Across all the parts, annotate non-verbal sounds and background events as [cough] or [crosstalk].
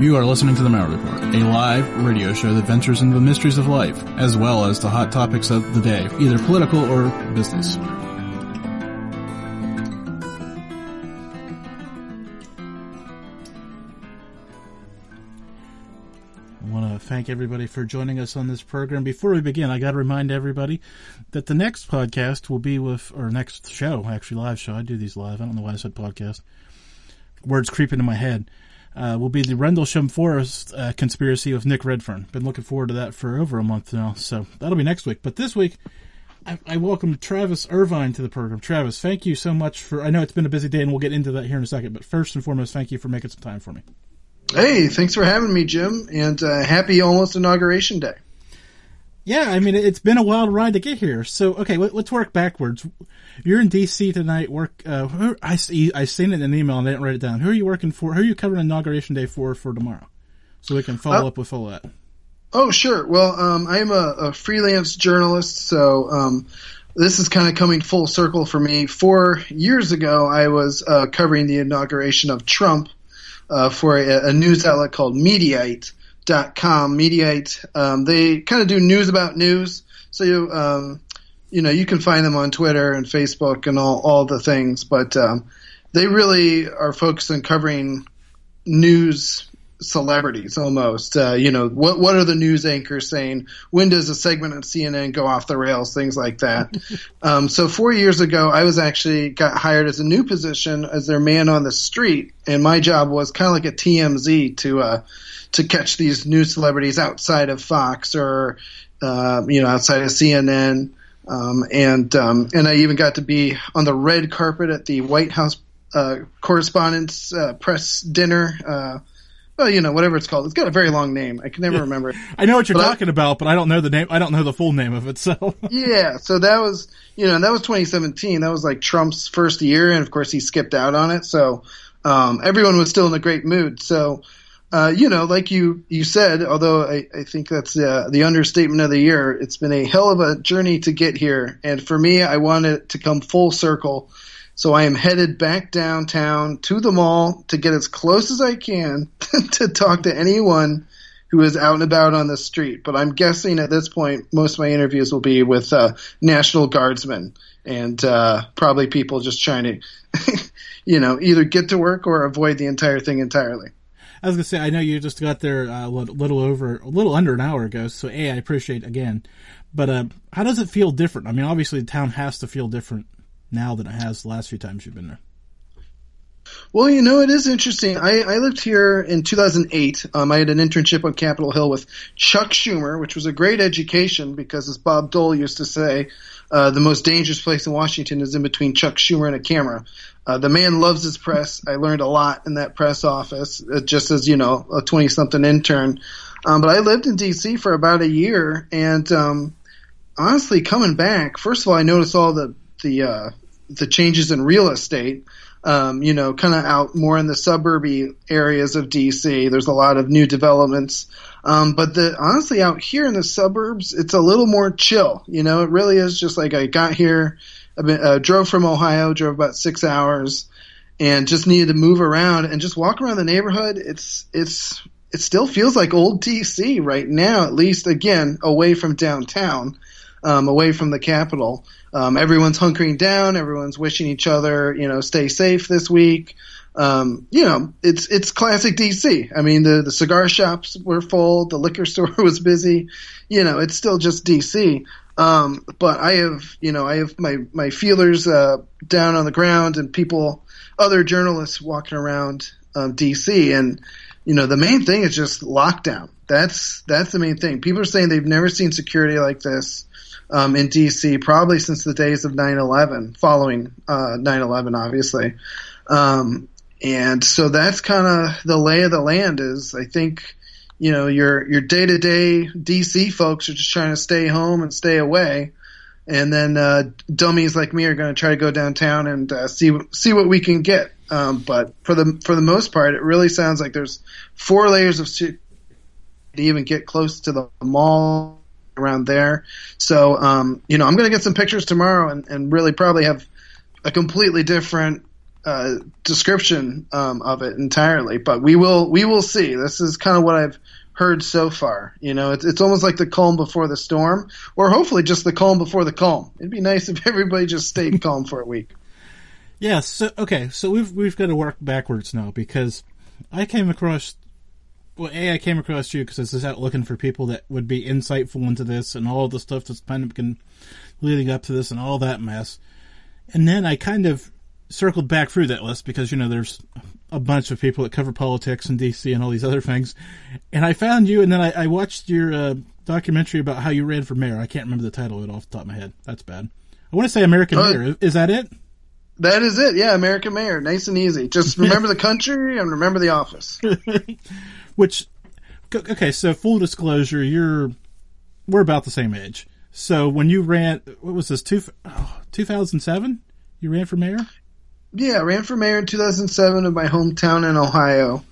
You are listening to The Malliard Report, a live radio show that ventures into the mysteries of life, as well as the hot topics of the day, either political or business. I want to thank everybody for joining us on this program. Before we begin, I got to remind everybody that the next podcast will be with, or next show, actually live show. I do these live. I don't know why I said podcast. Words creep into my head uh, will be the Rendlesham Forest uh, conspiracy with Nick Redfern. Been looking forward to that for over a month now, so that'll be next week. But this week, I, I welcome Travis Irvine to the program. Travis, thank you so much for. I know it's been a busy day, and we'll get into that here in a second. But first and foremost, thank you for making some time for me. Hey, thanks for having me, Jim, and uh, happy almost inauguration day. Yeah, I mean it's been a wild ride to get here. So okay, let, us work backwards. You're in DC tonight. Work. Uh, who, I see. I seen it in an email and I didn't write it down. Who are you working for? Who are you covering inauguration day for for tomorrow? So we can follow uh, up with all that. Oh sure. Well, um, I am a, a, freelance journalist, so um, this is kind of coming full circle for me. Four years ago, I was uh, covering the inauguration of Trump uh, for a, a news outlet called Mediaite dot com mediate. um, they kind of do news about news so you um, you know you can find them on twitter and facebook and all all the things but um, they really are focused on covering news celebrities almost uh, you know what what are the news anchors saying when does a segment on cnn go off the rails things like that [laughs] um, so four years ago i was actually got hired as a new position as their man on the street and my job was kind of like a tmz to uh, to catch these news celebrities outside of Fox or uh, you know outside of CNN. Um, and um, and I even got to be on the red carpet at the White House uh, Correspondents uh, Press Dinner. Well, you know, whatever it's called. It's got a very long name. I can never yeah. remember it. I know what you're but talking I, about, but I don't know the name. I don't know the full name of it. So [laughs] yeah, so that was you know that was 2017. That was like Trump's first year, and of course he skipped out on it. So um, everyone was still in a great mood. So uh, you know, like you you said, although I, I think that's uh, the understatement of the year, it's been a hell of a journey to get here. And for me, I want it to come full circle. So I am headed back downtown to the mall to get as close as I can [laughs] to talk to anyone who is out and about on the street. But I'm guessing at this point, most of my interviews will be with uh, National Guardsmen and uh, probably people just trying to, [laughs] you know, either get to work or avoid the entire thing entirely. I was gonna say, I know you just got there uh, a little over, a little under an hour ago. So, a, I appreciate again. But uh, how does it feel different? I mean, obviously, the town has to feel different now than it has the last few times you've been there. Well, you know, it is interesting. I, I lived here in 2008. Um, I had an internship on Capitol Hill with Chuck Schumer, which was a great education because, as Bob Dole used to say, uh, the most dangerous place in Washington is in between Chuck Schumer and a camera. Uh, the man loves his press. I learned a lot in that press office, uh, just as you know, a twenty-something intern. Um, but I lived in D.C. for about a year, and um, honestly, coming back, first of all, I noticed all the the uh, the changes in real estate. Um, you know, kind of out more in the suburby areas of DC. There's a lot of new developments. Um, but the, honestly, out here in the suburbs, it's a little more chill. You know, it really is just like I got here, I uh, drove from Ohio, drove about six hours, and just needed to move around and just walk around the neighborhood. It's it's it still feels like old DC right now, at least again away from downtown, um, away from the capital. Um, everyone's hunkering down. Everyone's wishing each other, you know, stay safe this week. Um, you know, it's it's classic DC. I mean, the the cigar shops were full, the liquor [laughs] store was busy. You know, it's still just DC. Um, but I have, you know, I have my, my feelers, uh, down on the ground and people, other journalists walking around, um, DC. And, you know, the main thing is just lockdown. That's, that's the main thing. People are saying they've never seen security like this, um, in DC, probably since the days of 9-11, following, uh, 9-11, obviously. Um, and so that's kind of the lay of the land is, I think, you know your your day to day DC folks are just trying to stay home and stay away, and then uh, dummies like me are going to try to go downtown and uh, see see what we can get. Um, but for the for the most part, it really sounds like there's four layers of to even get close to the mall around there. So um, you know, I'm going to get some pictures tomorrow and, and really probably have a completely different uh, description um, of it entirely, but we will we will see. This is kind of what I've heard so far. You know, it's it's almost like the calm before the storm, or hopefully just the calm before the calm. It'd be nice if [laughs] everybody just stayed calm for a week. Yeah. So okay. So we've we've got to work backwards now because I came across. Well, a I came across you because I was out looking for people that would be insightful into this and all the stuff that's kind of been leading up to this and all that mess. And then I kind of circled back through that list because you know there's a bunch of people that cover politics and DC and all these other things, and I found you, and then I, I watched your uh, documentary about how you ran for mayor. I can't remember the title of it off the top of my head. That's bad. I want to say American uh, Mayor. Is that it? That is it. Yeah, American Mayor. Nice and easy. Just [laughs] remember the country and remember the office. [laughs] Which, okay. So full disclosure, you're we're about the same age. So when you ran, what was this? Two, oh, 2007? You ran for mayor? Yeah, I ran for mayor in 2007 of my hometown in Ohio.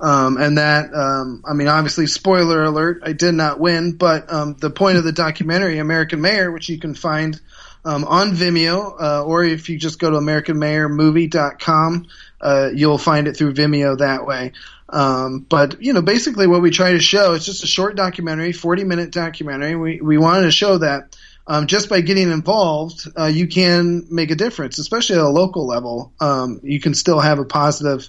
Um, and that, um, I mean, obviously, spoiler alert, I did not win, but um, the point of the documentary, American Mayor, which you can find um, on Vimeo, uh, or if you just go to AmericanMayorMovie.com, uh, you'll find it through Vimeo that way. Um, but you know, basically, what we try to show it's just a short documentary, 40 minute documentary. We we wanted to show that um, just by getting involved, uh, you can make a difference, especially at a local level. Um, you can still have a positive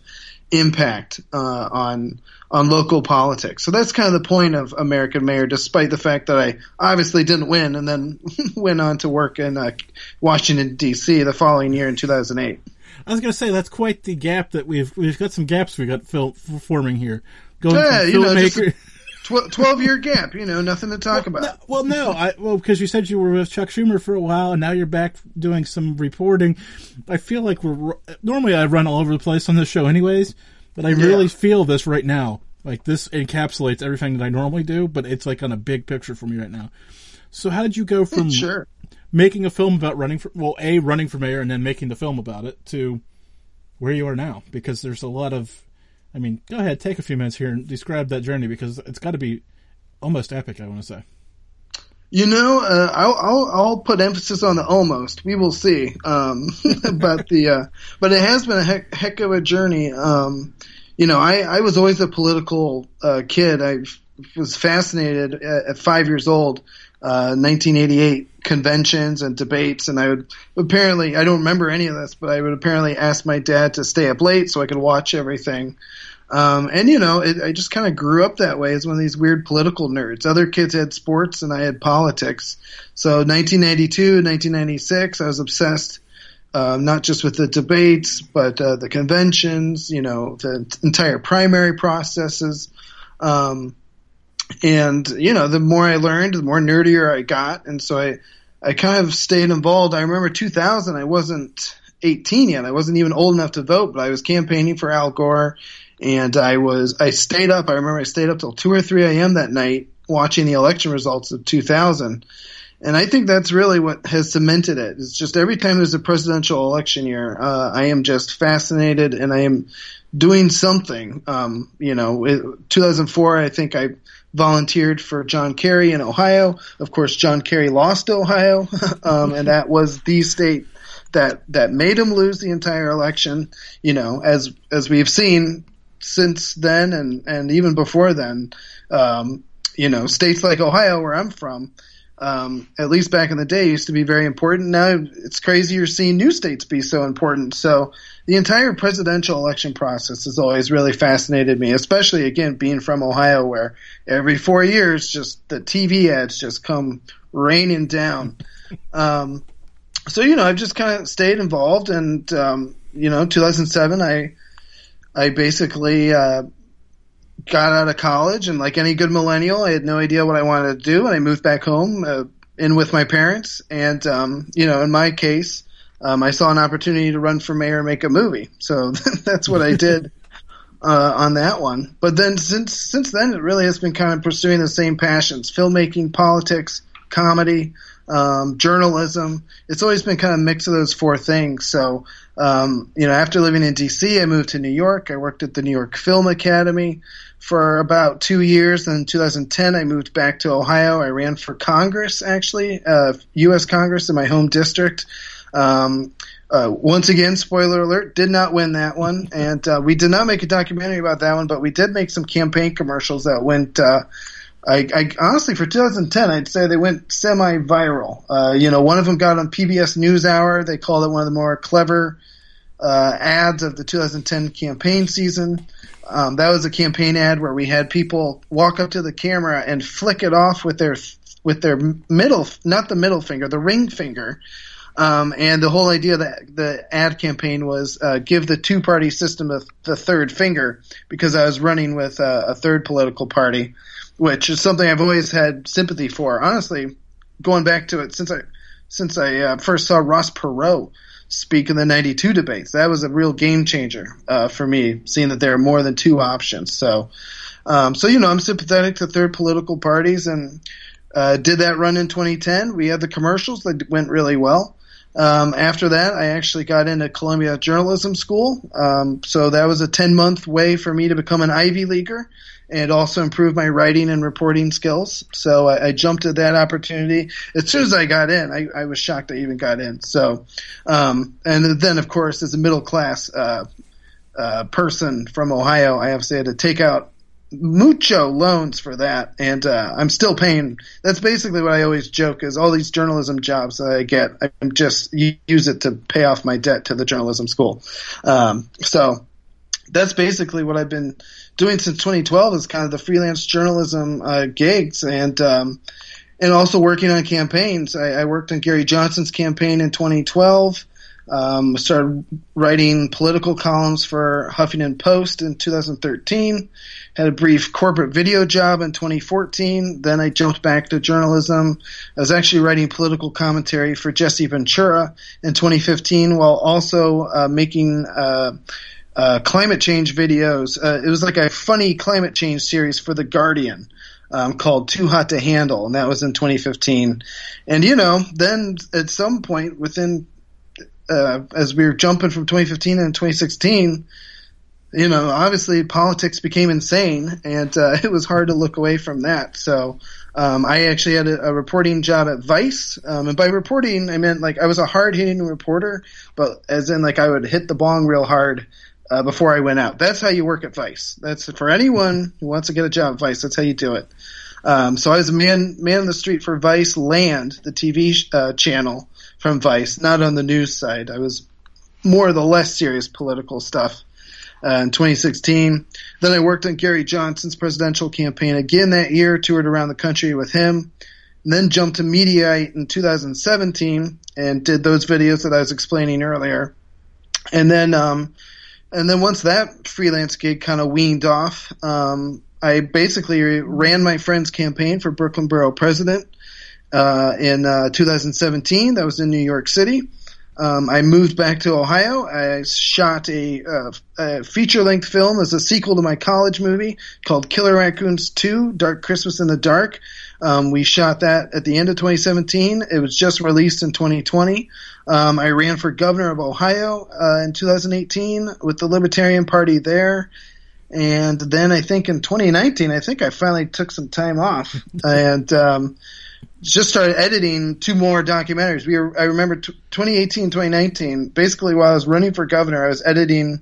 impact uh, on on local politics. So that's kind of the point of American Mayor, despite the fact that I obviously didn't win and then [laughs] went on to work in uh, Washington D.C. the following year in 2008. I was going to say that's quite the gap that we've we've got some gaps we got fill, forming here. Going yeah, from filmmaker. Know, 12 year gap, you know, nothing to talk well, about. No, well, no, I, well, because you said you were with Chuck Schumer for a while and now you're back doing some reporting. I feel like we're, normally I run all over the place on this show anyways, but I yeah. really feel this right now. Like this encapsulates everything that I normally do, but it's like on a big picture for me right now. So how did you go from sure. Making a film about running for, well, A, running for mayor and then making the film about it to where you are now? Because there's a lot of I mean, go ahead, take a few minutes here and describe that journey because it's got to be almost epic. I want to say. You know, uh, I'll, I'll, I'll put emphasis on the almost. We will see. Um, [laughs] but the uh, but it has been a heck, heck of a journey. Um, you know, I, I was always a political uh, kid. I was fascinated at, at five years old, 1988 uh, conventions and debates, and I would apparently I don't remember any of this, but I would apparently ask my dad to stay up late so I could watch everything. Um, and you know, it, I just kind of grew up that way as one of these weird political nerds. Other kids had sports, and I had politics. So 1992, 1996, I was obsessed. Uh, not just with the debates, but uh, the conventions, you know, the entire primary processes. Um, and you know, the more I learned, the more nerdier I got, and so I, I kind of stayed involved. I remember 2000, I wasn't 18 yet. I wasn't even old enough to vote, but I was campaigning for Al Gore, and I was, I stayed up. I remember I stayed up till 2 or 3 a.m. that night watching the election results of 2000. And I think that's really what has cemented it. It's just every time there's a presidential election year, uh, I am just fascinated and I am doing something. Um, you know, it, 2004, I think I volunteered for John Kerry in Ohio. Of course, John Kerry lost Ohio, [laughs] um, and that was the state that that made him lose the entire election. You know, as as we've seen since then, and and even before then, um, you know, states like Ohio, where I'm from. Um, at least back in the day, used to be very important. Now it's crazy you're seeing new states be so important. So the entire presidential election process has always really fascinated me, especially again being from Ohio, where every four years, just the TV ads just come raining down. [laughs] Um, so you know, I've just kind of stayed involved, and um, you know, 2007, I I basically uh, got out of college, and like any good millennial, I had no idea what I wanted to do, and I moved back home uh, in with my parents, and um, you know, in my case um, I saw an opportunity to run for mayor and make a movie. So [laughs] that's what I did [laughs] uh, on that one. But then since since then, it really has been kind of pursuing the same passions: filmmaking, politics, comedy, um, journalism. It's always been kind of a mix of those four things. So um, you know, after living in D.C., I moved to New York. I worked at the New York Film Academy for about two years. Then in 2010, I moved back to Ohio. I ran for Congress, actually, uh, U.S. Congress in my home district. Um, uh, once again, spoiler alert, did not win that one, [laughs] and uh, we did not make a documentary about that one, but we did make some campaign commercials that went. Uh, I, I honestly, for 2010, I'd say they went semi-viral. Uh, you know, one of them got on PBS NewsHour. They called it one of the more clever uh, ads of the 2010 campaign season. Um, that was a campaign ad where we had people walk up to the camera and flick it off with their with their middle, not the middle finger, the ring finger. Um, and the whole idea that the ad campaign was uh, give the two party system a, the third finger because I was running with uh, a third political party, which is something I've always had sympathy for. Honestly, going back to it since I since I uh, first saw Ross Perot speak in the 92 debates. That was a real game changer uh, for me, seeing that there are more than two options. So, um, so you know, I'm sympathetic to third political parties and uh, did that run in 2010. We had the commercials that went really well. Um, after that, I actually got into Columbia Journalism School. Um, so that was a 10 month way for me to become an Ivy Leaguer and also improve my writing and reporting skills. So I, I, jumped at that opportunity. As soon as I got in, I, I was shocked I even got in. So, um, and then of course, as a middle class, uh, uh, person from Ohio, I obviously had to take out mucho loans for that, and uh, I'm still paying. That's basically what I always joke is all these journalism jobs that I get, I'm just use it to pay off my debt to the journalism school. Um, so that's basically what I've been doing since 2012 is kind of the freelance journalism uh, gigs and um, and also working on campaigns. I, I, worked on Gary Johnson's campaign in 2012. Um, started writing political columns for Huffington Post in 2013. Had a brief corporate video job in 2014. Then I jumped back to journalism. I was actually writing political commentary for Jesse Ventura in 2015, while also uh, making. Uh, uh, climate change videos. Uh, it was like a funny climate change series for The Guardian um, called Too Hot to Handle, and that was in 2015. And, you know, then at some point within, uh, as we were jumping from 2015 and 2016, you know, obviously politics became insane, and uh, [laughs] it was hard to look away from that. So um, I actually had a, a, reporting job at Vice, um, and by reporting I meant like I was a hard hitting reporter, but as in like I would hit the bong real hard uh, before I went out. That's how you work at Vice. That's for anyone who wants to get a job at Vice. That's how you do it. Um, so I was a man man in the street for Vice Land, the TV uh, channel from Vice, not on the news side. I was more of the less serious political stuff. Uh, in 2016. Then I worked on Gary Johnson's presidential campaign again that year, toured around the country with him, and then jumped to Mediaite in 2017 and did those videos that I was explaining earlier. And then um, and then once that freelance gig kind of weaned off, um, I basically ran my friend's campaign for Brooklyn Borough President uh, in uh, 2017. That was in New York City. Um, I moved back to Ohio. I shot a, uh, a feature length film as a sequel to my college movie called Killer Raccoons 2 Dark Christmas in the Dark. Um, we shot that at the end of 2017. It was just released in 2020. Um, I ran for governor of Ohio uh, in 2018 with the Libertarian Party there. And then I think in 2019, I think I finally took some time off [laughs] and um, just started editing two more documentaries. We were, I remember t- 2018, 2019, basically while I was running for governor, I was editing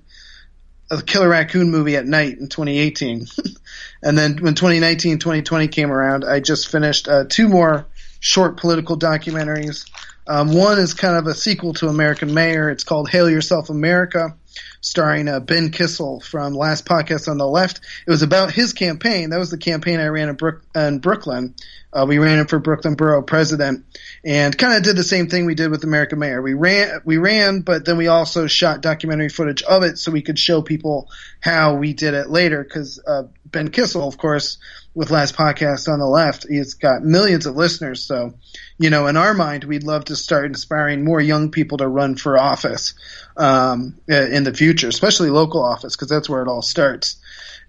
a Killer Raccoon movie at night in 2018. [laughs] and then when 2019, 2020 came around, I just finished uh, two more short political documentaries. Um, one is kind of a sequel to American Mayor. It's called Hail Yourself America, starring uh, Ben Kissel from Last Podcast on the Left. It was about his campaign. That was the campaign I ran in, Brook- in Brooklyn. Uh, we ran it for Brooklyn Borough President, and kind of did the same thing we did with American Mayor. We ran, we ran, but then we also shot documentary footage of it so we could show people how we did it later. Because uh, Ben Kissel, of course, with Last Podcast on the Left, he's got millions of listeners. So, you know, in our mind, we'd love to start inspiring more young people to run for office um, in the future, especially local office, because that's where it all starts.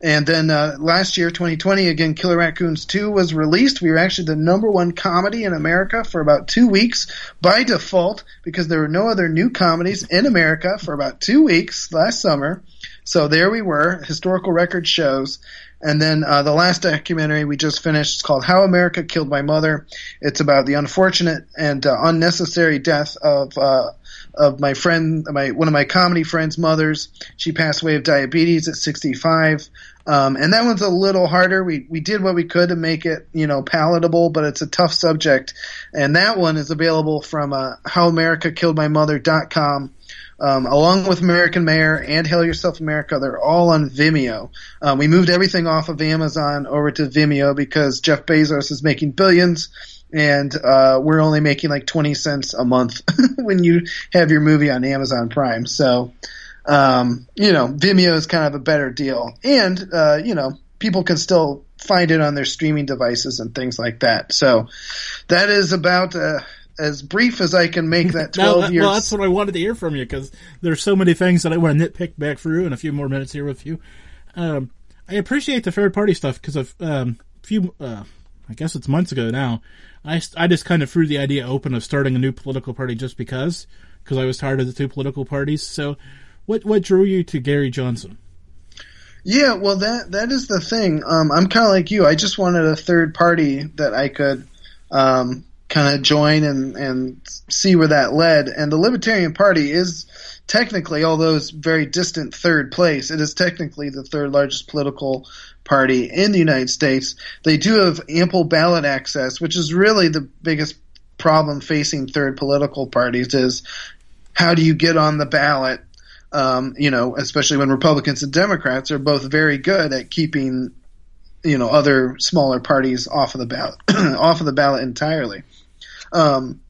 And then uh, last year, 2020, again, Killer Raccoons 2 was released. We were actually the number one comedy in America for about two weeks by default because there were no other new comedies in America for about two weeks last summer. So there we were, historical record shows. And then uh, the last documentary we just finished is called How America Killed My Mother. It's about the unfortunate and uh, unnecessary death of uh, of my friend, my one of my comedy friends' mothers. She passed away of diabetes at 65. Um, and that one's a little harder. We we did what we could to make it, you know, palatable, but it's a tough subject. And that one is available from uh, HowAmericaKilledMyMother.com um, along with American Mayor and Hail Yourself America, they're all on Vimeo. Um, we moved everything off of Amazon over to Vimeo because Jeff Bezos is making billions, and uh, we're only making like twenty cents a month [laughs] when you have your movie on Amazon Prime. So, um, you know, Vimeo is kind of a better deal, and uh, you know, people can still find it on their streaming devices and things like that. So, that is about. Uh, as brief as I can make that [laughs] 12 no, years. Well, that's what I wanted to hear from you because there's so many things that I want to nitpick back through in a few more minutes here with you. Um, I appreciate the third party stuff because of um, few, uh, I guess it's months ago now. I, I just kind of threw the idea open of starting a new political party just because, because I was tired of the two political parties. So, what what drew you to Gary Johnson? Yeah, well, that that is the thing. Um, I'm kind of like you. I just wanted a third party that I could um, kind of join and, and see where that led. And the Libertarian Party is technically, although it's very distant third place, it is technically the third largest political party in the United States. They do have ample ballot access, which is really the biggest problem facing third political parties is how do you get on the ballot? Um, you know, especially when Republicans and Democrats are both very good at keeping, you know, other smaller parties off of the ballot, [clears throat] off of the ballot entirely. Um,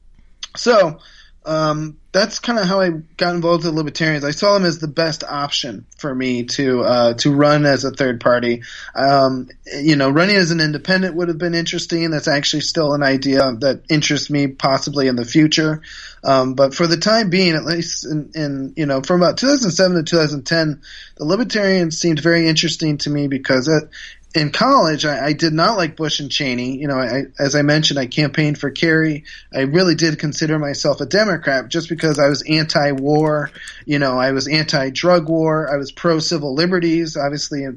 so um, that's kind of how I got involved with Libertarians. I saw them as the best option for me to uh, to run as a third party. Um, you know, running as an independent would have been interesting. That's actually still an idea that interests me possibly in the future. Um, but for the time being, at least in, in, you know from about 2007 to 2010, the Libertarians seemed very interesting to me because it, in college, I, I, did not like Bush and Cheney. You know, I, as I mentioned, I campaigned for Kerry. I really did consider myself a Democrat just because I was anti-war. You know, I was anti-drug war. I was pro-civil liberties. Obviously,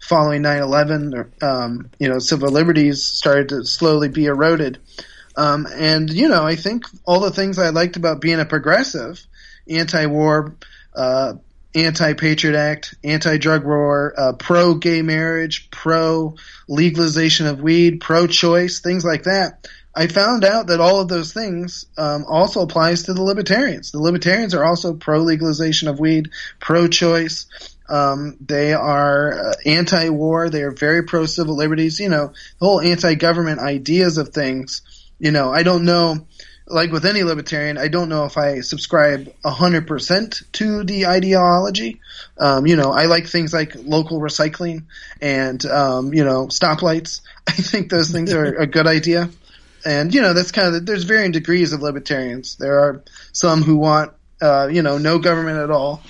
following 9/11, um, you know, civil liberties started to slowly be eroded. Um, and you know, I think all the things I liked about being a progressive, anti-war, uh, anti-patriot act, anti-drug war, uh, pro-gay marriage, pro-legalization of weed, pro-choice, things like that. I found out that all of those things um, also applies to the libertarians. The libertarians are also pro-legalization of weed, pro-choice. Um, they are uh, anti-war. They are very pro-civil liberties. You know, the whole anti-government ideas of things. You know, I don't know like with any libertarian, I don't know if I subscribe 100% to the ideology. Um, you know, I like things like local recycling and, um, you know, stoplights. [laughs] I think those things are a good idea. And, you know, that's kind of, there's varying degrees of libertarians. There are some who want, uh, you know, no government at all.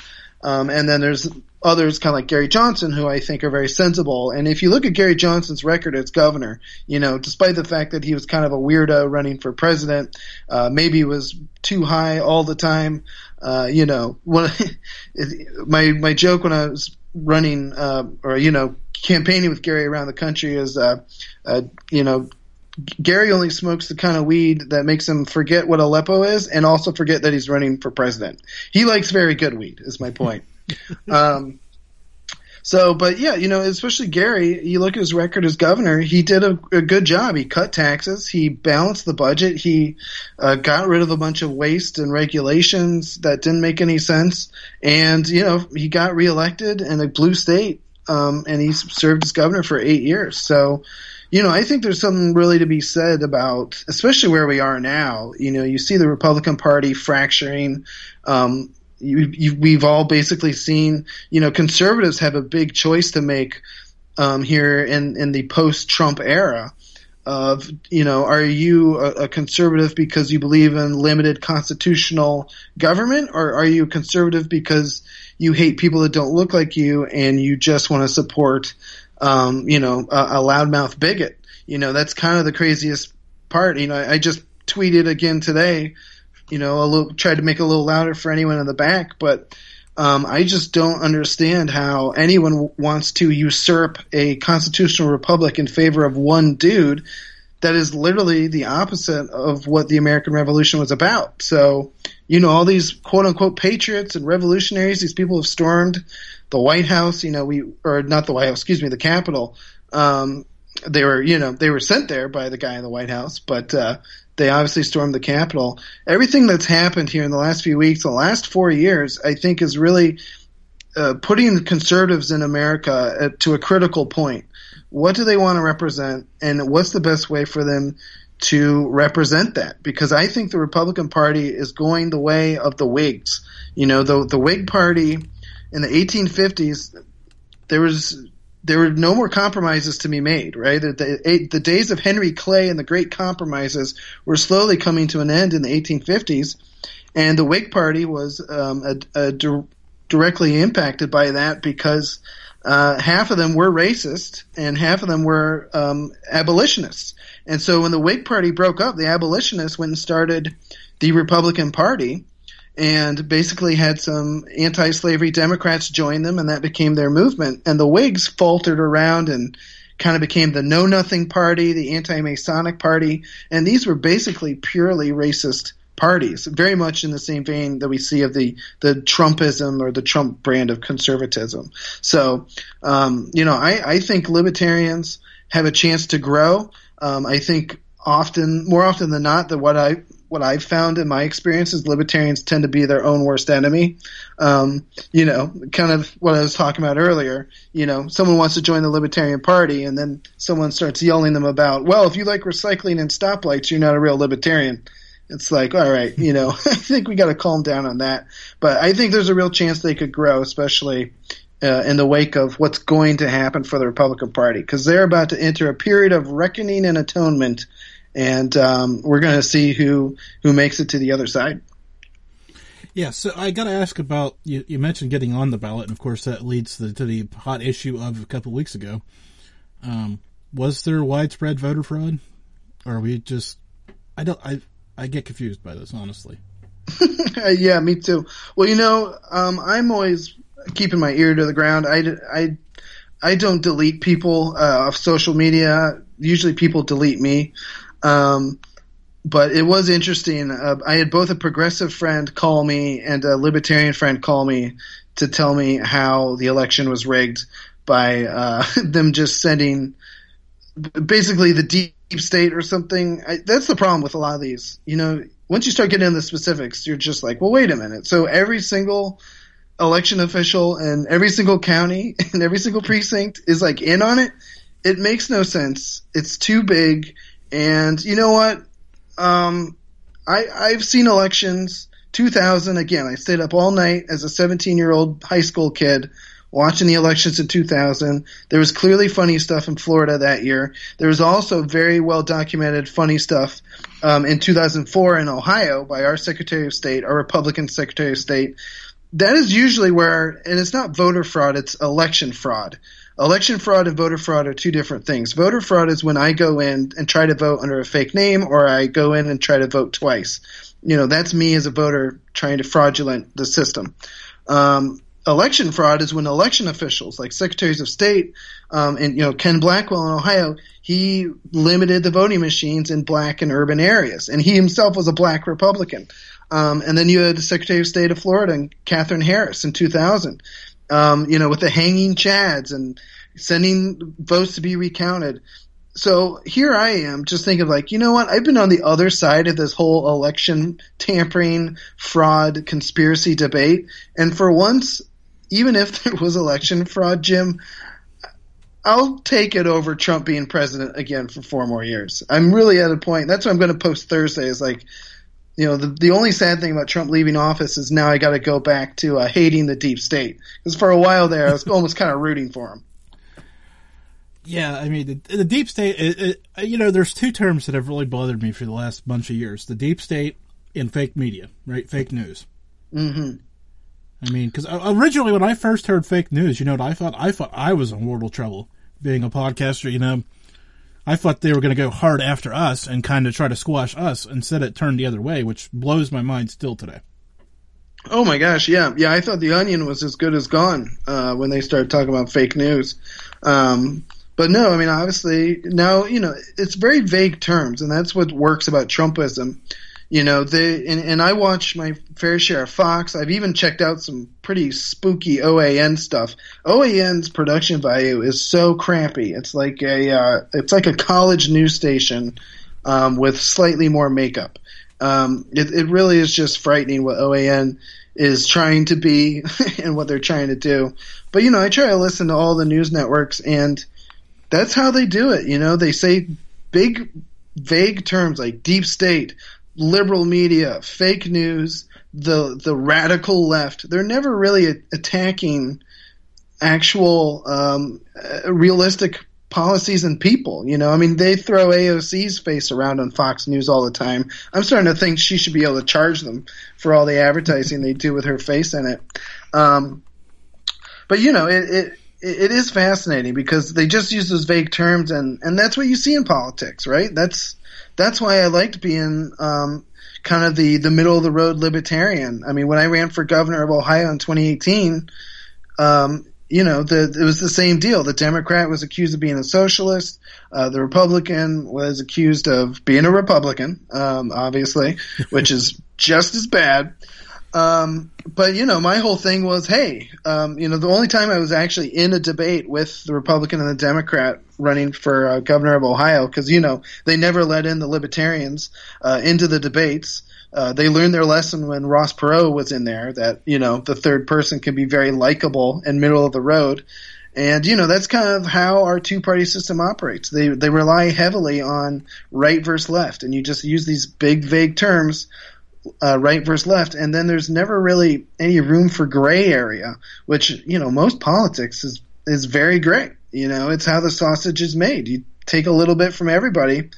Um, and then there's others kind of like Gary Johnson who I think are very sensible. And if you look at Gary Johnson's record as governor, you know, despite the fact that he was kind of a weirdo running for president, uh, maybe was too high all the time, uh, you know, [laughs] when my my joke when I was running uh, or you know campaigning with Gary around the country is, uh, uh, you know. Gary only smokes the kind of weed that makes him forget what Aleppo is and also forget that he's running for president. He likes very good weed, is my point. [laughs] um, so, but yeah, you know, especially Gary, you look at his record as governor, he did a, a good job. He cut taxes, he balanced the budget, he uh, got rid of a bunch of waste and regulations that didn't make any sense, and you know, he got reelected in a blue state, um, and he served as governor for eight years. So, you know, I think there's something really to be said about, especially where we are now. You know, you see the Republican Party fracturing. Um, you, you, we've all basically seen, you know, conservatives have a big choice to make um, here in, in the post-Trump era of, you know, are you a, a, conservative because you believe in limited constitutional government, or are you a conservative because you hate people that don't look like you and you just want to support, um, you know, a, a loudmouth bigot? You know, that's kind of the craziest part. You know, I, I just tweeted again today you know, a little tried to make it a little louder for anyone in the back, but Um, I just don't understand how anyone wants to usurp a constitutional republic in favor of one dude that is literally the opposite of what the American Revolution was about. So, you know, all these quote unquote patriots and revolutionaries, these people have stormed the White House, you know, we, or not the White House, excuse me, the Capitol. Um, they were, you know, they were sent there by the guy in the White House, but, uh, they obviously stormed the Capitol. Everything that's happened here in the last few weeks, the last four years, I think is really uh, putting the conservatives in America at, to a critical point. What do they want to represent, and what's the best way for them to represent that? Because I think the Republican Party is going the way of the Whigs. You know, the the Whig Party in the 1850s, there was there were no more compromises to be made, right? The, the, the, days of Henry Clay and the great compromises were slowly coming to an end in the 1850s, and the Whig Party was um, a, a di- directly impacted by that because uh, half of them were racist and half of them were um, abolitionists. And so when the Whig Party broke up, the abolitionists went and started the Republican Party and basically had some anti-slavery Democrats join them, and that became their movement. And the Whigs faltered around and kind of became the Know Nothing Party, the Anti-Masonic Party, and these were basically purely racist parties, very much in the same vein that we see of the the Trumpism or the Trump brand of conservatism. So, um, you know, I, I think libertarians have a chance to grow. Um, I think often, more often than not, that what I what I've found in my experience is libertarians tend to be their own worst enemy. Um, you know, kind of what I was talking about earlier. You know, someone wants to join the Libertarian Party, and then someone starts yelling them about, well, if you like recycling and stoplights, you're not a real libertarian. It's like, all right, you know, [laughs] I think we got to calm down on that. But I think there's a real chance they could grow, especially uh, in the wake of what's going to happen for the Republican Party, because they're about to enter a period of reckoning and atonement and um, we're going to see who who makes it to the other side. Yeah, so I got to ask about you, you, mentioned getting on the ballot, and of course that leads to, to the hot issue of a couple of weeks ago. Um, was there widespread voter fraud, or are we just? I don't. I I get confused by this, honestly. [laughs] yeah, me too. Well, you know, um, I'm always keeping my ear to the ground. I, I, I don't delete people uh, off social media. Usually, people delete me. Um, but it was interesting. Uh, I had both a progressive friend call me and a libertarian friend call me to tell me how the election was rigged by uh, [laughs] them just sending basically the deep state or something. I, that's the problem with a lot of these. You know, once you start getting into the specifics, you're just like, well, wait a minute. So every single election official and every single county [laughs] and every single precinct is like in on it. It makes no sense. It's too big and you know what? Um, I, I've seen elections. 2000 again. I stayed up all night as a 17 year old high school kid watching the elections in 2000. There was clearly funny stuff in Florida that year. There was also very well documented funny stuff um, in 2004 in Ohio by our Secretary of State, our Republican Secretary of State. That is usually where, and it's not voter fraud, it's election fraud. Election fraud and voter fraud are two different things. Voter fraud is when I go in and try to vote under a fake name or I go in and try to vote twice. You know, that's me as a voter trying to fraudulent the system. Um, election fraud is when election officials, like secretaries of state, um, and you know Ken Blackwell in Ohio, he limited the voting machines in black and urban areas, and he himself was a black Republican. Um, and then you had the Secretary of State of Florida, Katherine Harris, in 2000 um, you know, with the hanging chads and sending votes to be recounted. So here I am just thinking like, you know what? I've been on the other side of this whole election tampering, fraud, conspiracy debate. And for once, even if there was election fraud, Jim, I'll take it over Trump being president again for four more years. I'm really at a point. That's what I'm going to post Thursday is like, you know, the, the only sad thing about Trump leaving office is now I got to go back to uh, hating the deep state because for a while there I was [laughs] almost kind of rooting for him. Yeah, I mean the, the deep state. It, it, you know, there's two terms that have really bothered me for the last bunch of years: the deep state and fake media, right? Fake news. Mm-hmm. I mean, because originally when I first heard fake news, you know what I thought? I thought I was in mortal trouble being a podcaster. You know, I thought they were going to go hard after us and kind of try to squash us. Instead, it turned the other way, which blows my mind still today. Oh my gosh, yeah, yeah. I thought the Onion was as good as gone uh, when they started talking about fake news. Um, but no, I mean, obviously, now you know it's very vague terms, and that's what works about Trumpism. You know, they and, and I watch my fair share of Fox. I've even checked out some pretty spooky OAN stuff. OAN's production value is so crappy. It's like a uh, it's like a college news station um, with slightly more makeup. Um, it, it really is just frightening what OAN is trying to be [laughs] and what they're trying to do. But you know, I try to listen to all the news networks, and that's how they do it. You know, they say big, vague terms like deep state, liberal media, fake news, the the radical left. They're never really attacking actual um, realistic policies and people. You know, I mean, they throw AOC's face around on Fox News all the time. I'm starting to think she should be able to charge them for all the advertising they do with her face in it. Um, but you know, it, it it is fascinating because they just use those vague terms, and and that's what you see in politics, right? That's that's why I liked being um, kind of the the middle of the road libertarian. I mean, when I ran for governor of Ohio in 2018. Um, you know, the, it was the same deal. The Democrat was accused of being a socialist. Uh, the Republican was accused of being a Republican, um, obviously, which is just as bad. Um, but you know, my whole thing was, hey, um, you know, the only time I was actually in a debate with the Republican and the Democrat running for uh, governor of Ohio, because you know they never let in the Libertarians uh, into the debates. Uh, they learned their lesson when Ross Perot was in there that, you know, the third person can be very likable and middle of the road. And, you know, that's kind of how our two party system operates. They, they rely heavily on right versus left. And you just use these big, vague terms, uh, right versus left. And then there's never really any room for gray area, which, you know, most politics is, is very gray. You know, it's how the sausage is made. You take a little bit from everybody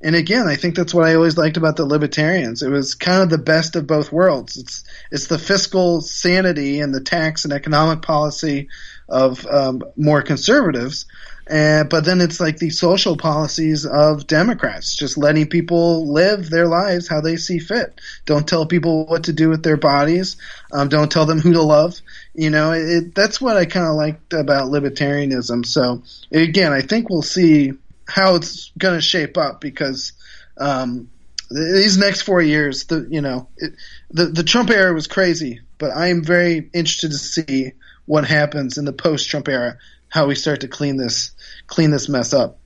and again, I think that's what I always liked about the libertarians. It was kind of the best of both worlds. It's it's the fiscal sanity and the tax and economic policy of um, more conservatives, uh, but then it's like the social policies of Democrats, just letting people live their lives how they see fit. Don't tell people what to do with their bodies. Um, don't tell them who to love. You know, it, that's what I kind of liked about libertarianism. So again, I think we'll see how it's going to shape up because um, these next four years, the you know, it, the the Trump era was crazy, but I am very interested to see what happens in the post Trump era, how we start to clean this clean this mess up.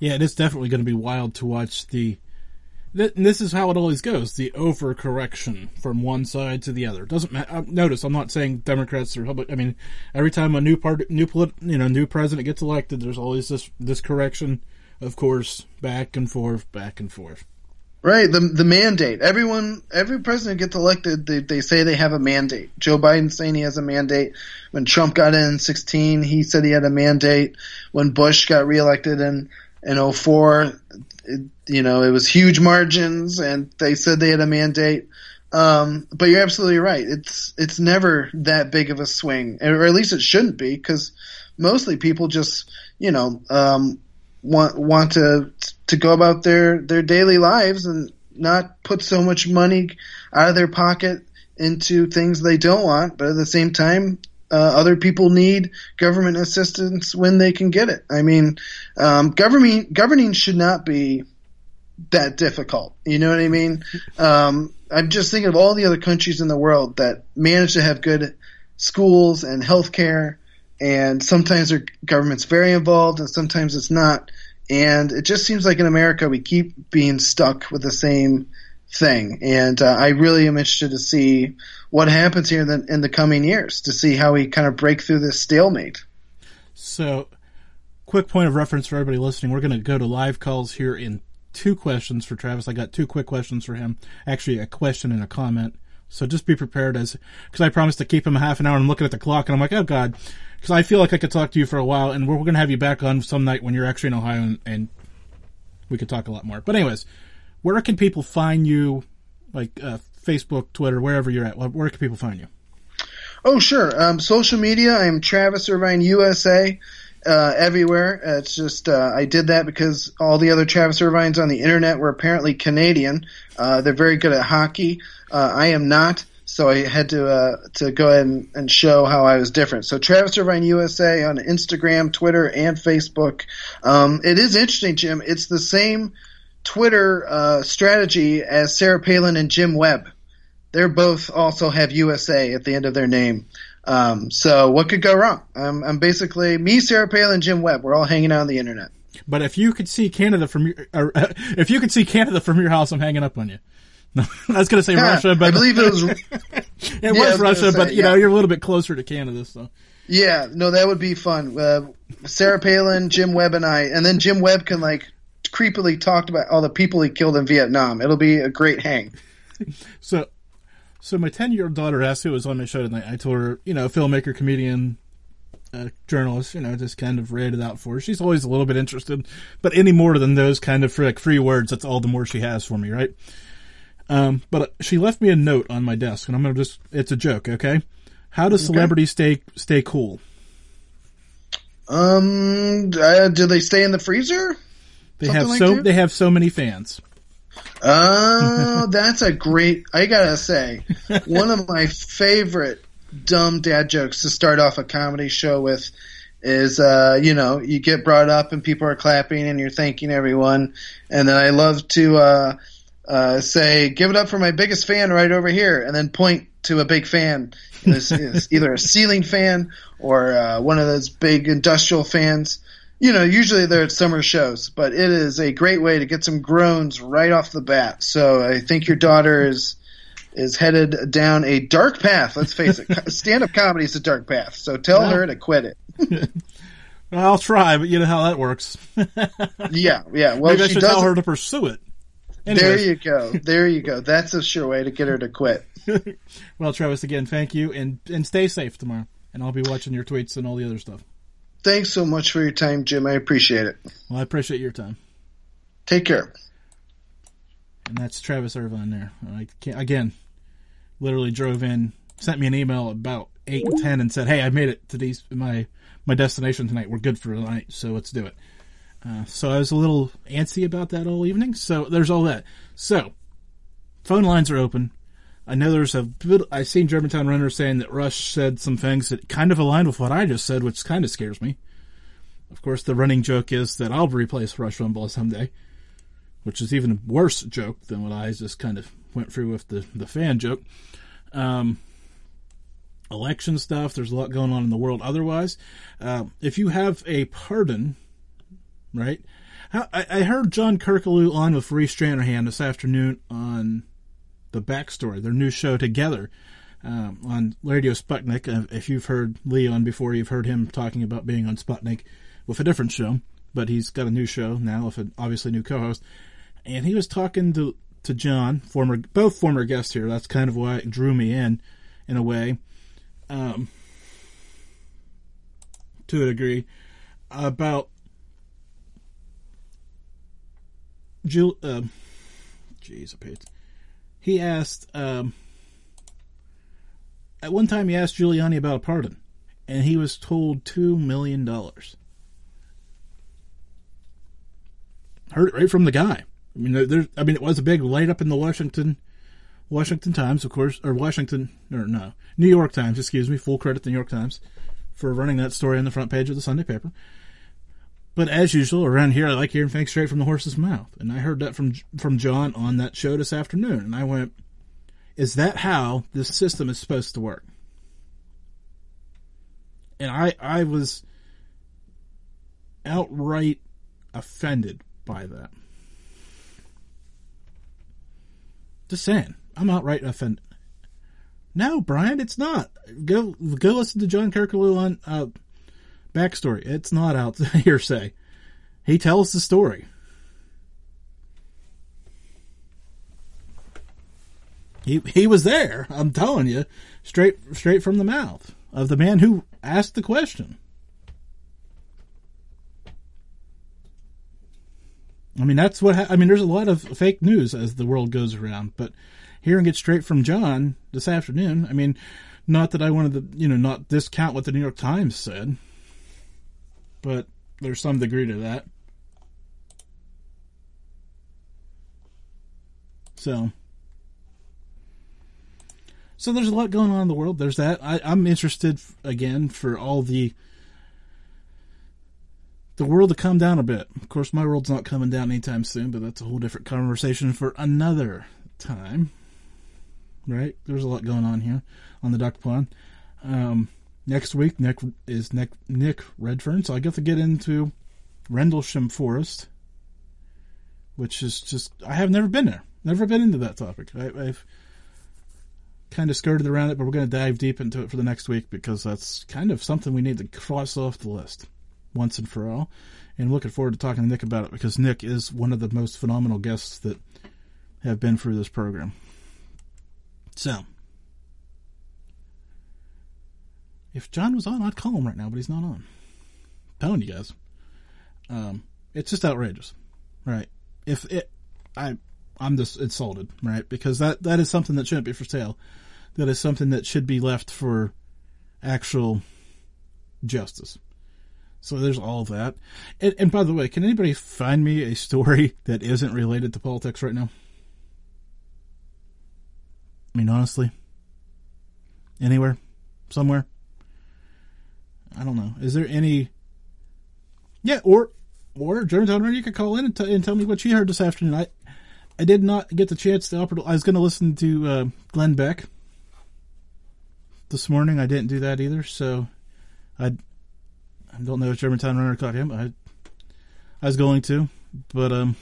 Yeah, it is definitely going to be wild to watch the. this is how it always goes: the overcorrection from one side to the other. Doesn't matter. Uh, notice, I'm not saying Democrats or Republic. I mean, every time a new part, new polit- you know, new president gets elected, there's always this this correction. Of course, back and forth, back and forth. Right, the the mandate. Everyone, every president gets elected. They they say they have a mandate. Joe Biden saying he has a mandate. When Trump got in in 16, he said he had a mandate. When Bush got reelected in in 04, it, you know, it was huge margins, and they said they had a mandate. Um, but you're absolutely right. It's it's never that big of a swing, or at least it shouldn't be, because mostly people just you know um, want want to to go about their their daily lives and not put so much money out of their pocket into things they don't want, but at the same time, uh, other people need government assistance when they can get it. I mean, um, governing governing should not be that difficult. You know what I mean? Um, I'm just thinking of all the other countries in the world that manage to have good schools and healthcare, and sometimes their government's very involved, and sometimes it's not. And it just seems like in America we keep being stuck with the same thing. And uh, I really am interested to see what happens here in the, in the coming years to see how we kind of break through this stalemate. So, quick point of reference for everybody listening: we're going to go to live calls here in two questions for Travis. I got two quick questions for him. Actually, a question and a comment. So just be prepared as because I promised to keep him a half an hour. and I'm looking at the clock, and I'm like, oh god, because I feel like I could talk to you for a while, and we're, we're going to have you back on some night when you're actually in Ohio, and, and, we could talk a lot more. But anyways, where can people find you? Like uh, Facebook, Twitter, wherever you're at. Where can people find you? Oh, sure. Um, social media. I'm Travis Irvine USA. Uh, everywhere. It's just uh, I did that because all the other Travis Irvines on the internet were apparently Canadian. Uh, they're very good at hockey. Uh, I am not. So I had to uh, to go ahead and, and, show how I was different. So Travis Irvine USA on Instagram, Twitter, and Facebook. Um, it is interesting, Jim. It's the same Twitter uh, strategy as Sarah Palin and Jim Webb. They're both also have USA at the end of their name. Um, so what could go wrong? I'm, I'm basically me, Sarah Palin, Jim Webb. We're all hanging out on the internet. But if you could see Canada from your, uh, [laughs] if you could see Canada from your house, I'm hanging up on you. [laughs] I was going to say yeah, Russia, but I believe it was. [laughs] it yeah, was Russia, say, but you yeah. know you're a little bit closer to Canada, so. Yeah, no, that would be fun. Uh, Sarah Palin, Jim Webb, and I, and then Jim Webb can like creepily talk about all the people he killed in Vietnam. It'll be a great hang. [laughs] so, so my ten year old daughter asked who was on my show tonight. I told her, you know, filmmaker, comedian, uh, journalist. You know, just kind of read it out for her. She's always a little bit interested, but any more than those kind of like free words, that's all the more she has for me, right? Um, but she left me a note on my desk, and I'm gonna just—it's a joke, okay? How does celebrities stay stay cool? Um, uh, do they stay in the freezer? They Something have like so that? they have so many fans. Oh, [laughs] that's a great. I gotta say, [laughs] one of my favorite dumb dad jokes to start off a comedy show with is uh, you know you get brought up and people are clapping and you're thanking everyone, and then I love to uh, uh, say, "Give it up for my biggest fan right over here," and then point to a big fan. It's, it's either a ceiling fan or uh, one of those big industrial fans. You know, usually they're at summer shows, but it is a great way to get some groans right off the bat. So I think your daughter is is headed down a dark path. Let's face it, stand up comedy is a dark path. So tell well, her to quit it. [laughs] I'll try, but you know how that works. [laughs] yeah, yeah. Well, Maybe I should tell her to pursue it. Anyways. There you go. There you go. That's a sure way to get her to quit. [laughs] well, Travis, again, thank you, and and stay safe tomorrow. And I'll be watching your tweets and all the other stuff. Thanks so much for your time, Jim. I appreciate it. Well, I appreciate your time. Take care. And that's Travis Irvine there. I can't, again, literally drove in, sent me an email about eight ten, and said, "Hey, I made it to these my my destination tonight. We're good for tonight, so let's do it." Uh, so I was a little antsy about that all evening. So there's all that. So phone lines are open. I know there's a bit. I seen Germantown Runner saying that Rush said some things that kind of aligned with what I just said, which kind of scares me. Of course, the running joke is that I'll replace Rush Limbaugh someday, which is even a worse joke than what I just kind of went through with the the fan joke. Um, election stuff. There's a lot going on in the world. Otherwise, uh, if you have a pardon right? I, heard John Kiriakou on with Lee Stranahan this afternoon on the backstory, their new show together um, on Radio Sputnik. Uh, if you've heard Leon before, you've heard him talking about being on Sputnik with a different show, but he's got a new show now with an obviously new co-host. And he was talking to to John, former both former guests here. That's kind of why it drew me in, in a way, um, to a degree, about Jul, um, jeez, a page. He asked, um, at one time he asked Giuliani about a pardon, and he was told $2 million. Heard it right from the guy. I mean, there, I mean, it was a big light up in the Washington, Washington Times, of course, or Washington, or no, New York Times, excuse me, full credit to the New York Times for running that story on the front page of the Sunday paper. But as usual, around here, I like hearing things straight from the horse's mouth. And I heard that from from John on that show this afternoon, and I went, "Is that how this system is supposed to work?" And I I was outright offended by that. Just saying, I'm outright offended. No, Brian, it's not. Go go listen to John Kiriakou on uh, backstory. It's not out [laughs] hearsay. He tells the story. He he was there. I'm telling you, straight straight from the mouth of the man who asked the question. I mean, that's what ha- I mean. There's a lot of fake news as the world goes around, but hearing it straight from John this afternoon, I mean, not that I wanted to, you know, not discount what the New York Times said but there's some degree to that. So, So there's a lot going on in the world. There's that. I, I'm interested again for all the the world to come down a bit. Of course, my world's not coming down anytime soon, but that's a whole different conversation for another time. Right? There's a lot going on here on the duck pond. Um, next week, Nick is Nick, Nick Redfern, so I get to get into Rendlesham Forest, which is just I have never been there, never been into that topic. I, I've kind of skirted around it, but we're going to dive deep into it for the next week because that's kind of something we need to cross off the list once and for all. And looking forward to talking to Nick about it because Nick is one of the most phenomenal guests that have been through this program. So, if John was on, I'd call him right now, but he's not on. I'm telling you guys, um, it's just outrageous, right? If it, I, I'm just insulted, right? Because that that is something that shouldn't be for sale. That is something that should be left for actual justice. So there's all that. And, and by the way, can anybody find me a story [laughs] that isn't related to politics right now? I mean, honestly, anywhere, somewhere. I don't know. Is there any? Yeah, or or Germantown Radio, you could call in and, t- and tell me what you heard this afternoon. I I did not get the chance to. I was going to listen to uh, Glenn Beck this morning. I didn't do that either, so I I don't know if Germantown Runner caught him. I I was going to, but um,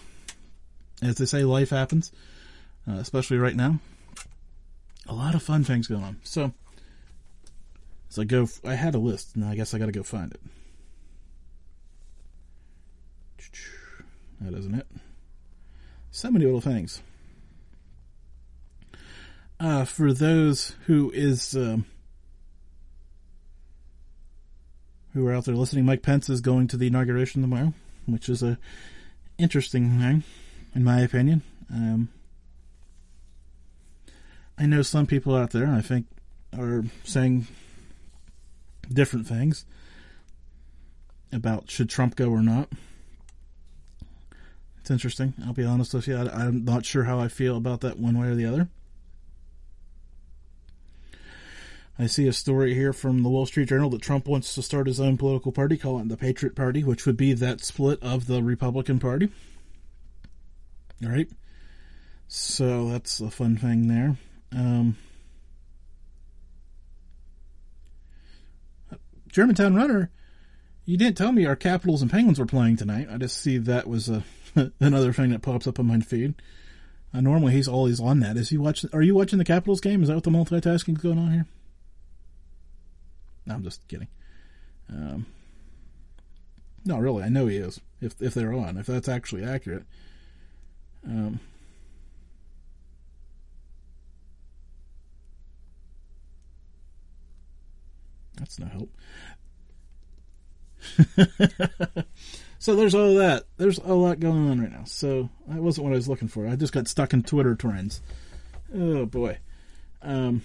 as they say, life happens, uh, especially right now. A lot of fun things going on. So, so I go. I had a list, and I guess I got to go find it. That isn't it. So many little things. Uh, for those who is um, who are out there listening, Mike Pence is going to the inauguration tomorrow, which is a interesting thing, in my opinion. Um, I know some people out there, I think, are saying different things about should Trump go or not. It's interesting. I'll be honest with you. I, I'm not sure how I feel about that one way or the other. I see a story here from the Wall Street Journal that Trump wants to start his own political party, call it the Patriot Party, which would be that split of the Republican Party. All right. So that's a fun thing there. Um, Germantown Runner, you didn't tell me our Capitals and Penguins were playing tonight. I just see that was a [laughs] another thing that pops up on my feed. Uh, normally he's always on that. Is he watching? Are you watching the Capitals game? Is that what the multitasking is going on here? No, I'm just kidding. Um, no, really, I know he is. If if they're on, if that's actually accurate. Um, that's no help. [laughs] so there's all that. There's a lot going on right now. So that wasn't what I was looking for. I just got stuck in Twitter trends. Oh boy. Um,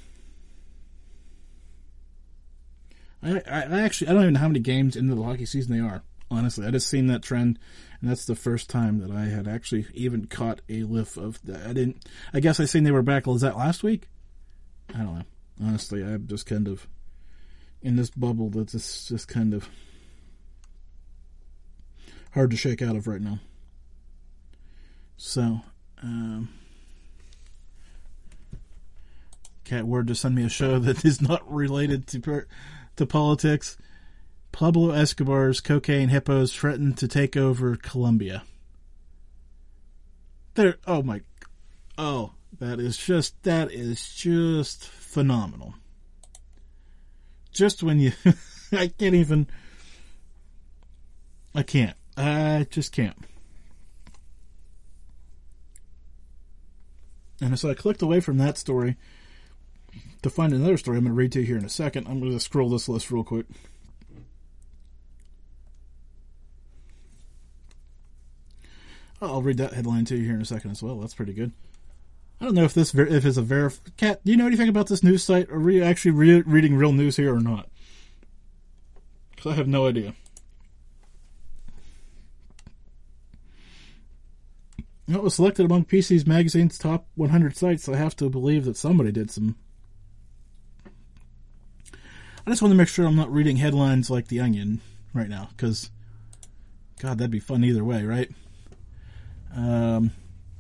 I, I actually I don't even know how many games into the hockey season they are. Honestly, I just seen that trend, and that's the first time that I had actually even caught a whiff of that. I didn't. I guess I seen they were back. Was that last week? I don't know. Honestly, I'm just kind of in this bubble that's just, just kind of hard to shake out of right now. So, um, Cat Word to send me a show [laughs] that is not related to per- to politics. Pablo Escobar's cocaine hippos threaten to take over Colombia. There, oh my, oh, that is just that is just phenomenal. Just when you, [laughs] I can't even, I can't, I just can't. And so I clicked away from that story to find another story I'm going to read to you here in a second. I'm going to scroll this list real quick. I'll read that headline to you here in a second as well. That's pretty good. I don't know if this if it's a verif. Cat, do you know anything about this news site? Are we actually re- reading real news here or not? Because I have no idea. It was selected among PC's magazine's top 100 sites. I have to believe that somebody did some I just want to make sure I'm not reading headlines like The Onion right now, because, God, that'd be fun either way, right? Um,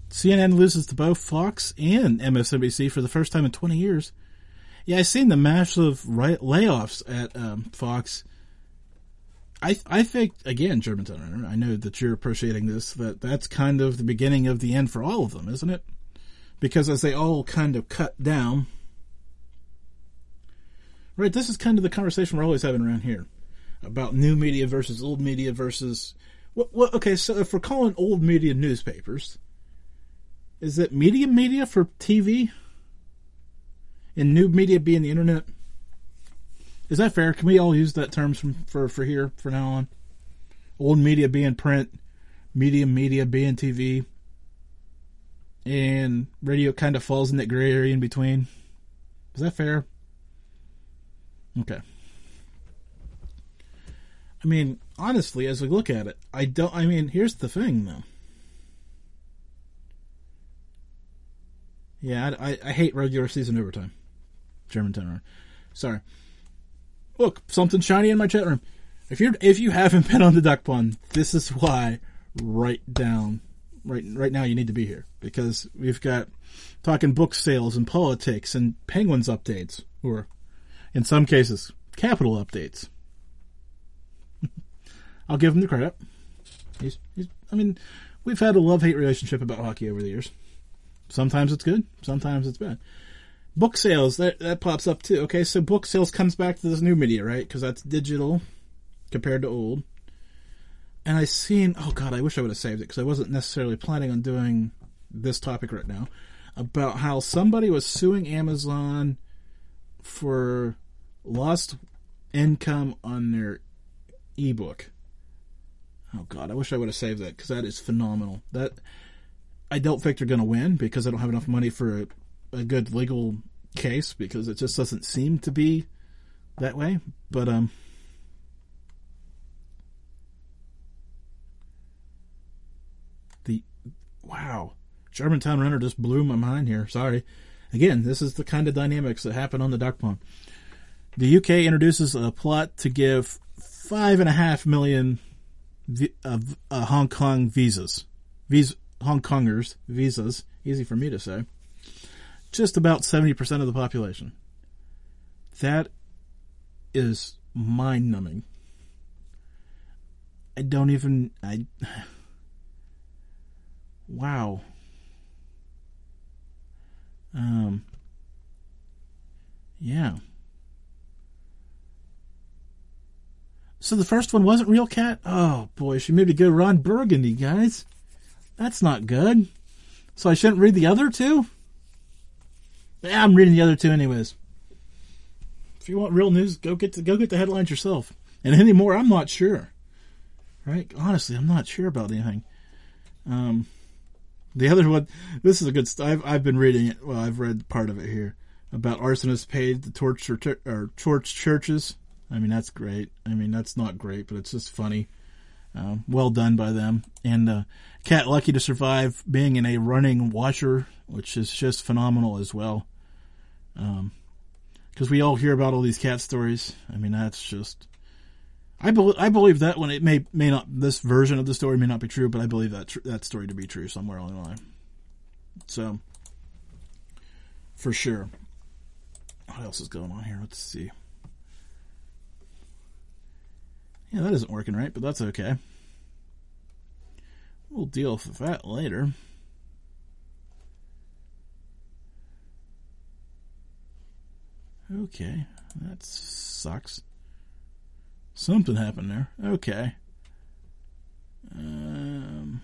CNN loses to both Fox and MSNBC for the first time in 20 years. Yeah, I've seen the massive layoffs at um, Fox. I I think again, Germantown. I know that you're appreciating this. That that's kind of the beginning of the end for all of them, isn't it? Because as they all kind of cut down, right? This is kind of the conversation we're always having around here about new media versus old media versus what okay, so if we're calling old media newspapers, is it medium media for TV? And new media being the internet? Is that fair? Can we all use that terms from for for here for now on? Old media being print, medium media being TV, and radio kind of falls in that gray area in between. Is that fair? Okay. I mean, honestly, as we look at it, I don't. I mean, here's the thing, though. Yeah, I, I, I hate regular season overtime. Germantown. Sorry. Look, something shiny in my chat room. If you're if you haven't [laughs] been on the duck pond, this is why. Right down, right right now you need to be here because we've got talking book sales and politics and penguins updates, or in some cases, capital updates. [laughs] I'll give him the credit. He's, he's I mean, we've had a love hate relationship about hockey over the years. Sometimes it's good, sometimes it's bad book sales that that pops up too. Okay, so book sales comes back to this new media, right? Because that's digital compared to old. And I seen, oh god, I wish I would have saved it because I wasn't necessarily planning on doing this topic right now about how somebody was suing Amazon for lost income on their ebook. Oh god, I wish I would have saved that because that is phenomenal. That I don't think they're going to win because I don't have enough money for a, a good legal case because it just doesn't seem to be that way. But um, the wow, Germantown Runner just blew my mind here. Sorry. Again, this is the kind of dynamics that happen on the duck pond. The UK introduces a plot to give five and a half million uh, uh, Hong Kong visas, Vis- Hong Kongers visas. Easy for me to say just about 70% of the population. That is mind numbing. I don't even. I. [sighs] Wow. Um. Yeah. So the first one wasn't real cat? Oh boy, she made me go Ron Burgundy, guys. That's not good. So I shouldn't read the other two? Yeah, I'm reading the other two anyways. If you want real news, go get the, go get the headlines yourself. And anymore, I'm not sure. Right? Honestly, I'm not sure about anything. Um, the other one, this is a good. I've I've been reading it. Well, I've read part of it here about arsonists paid to or, or torch churches. I mean, that's great. I mean, that's not great, but it's just funny. Um, well done by them. And uh, Cat lucky to survive being in a running washer, which is just phenomenal as well. Because um, we all hear about all these cat stories. I mean, that's just. I, be- I believe that one. It may may not. This version of the story may not be true, but I believe that tr- that story to be true somewhere along the line. So, for sure. What else is going on here? Let's see. Yeah, that isn't working right, but that's okay. We'll deal with that later. Okay, that sucks. Something happened there. Okay. Um,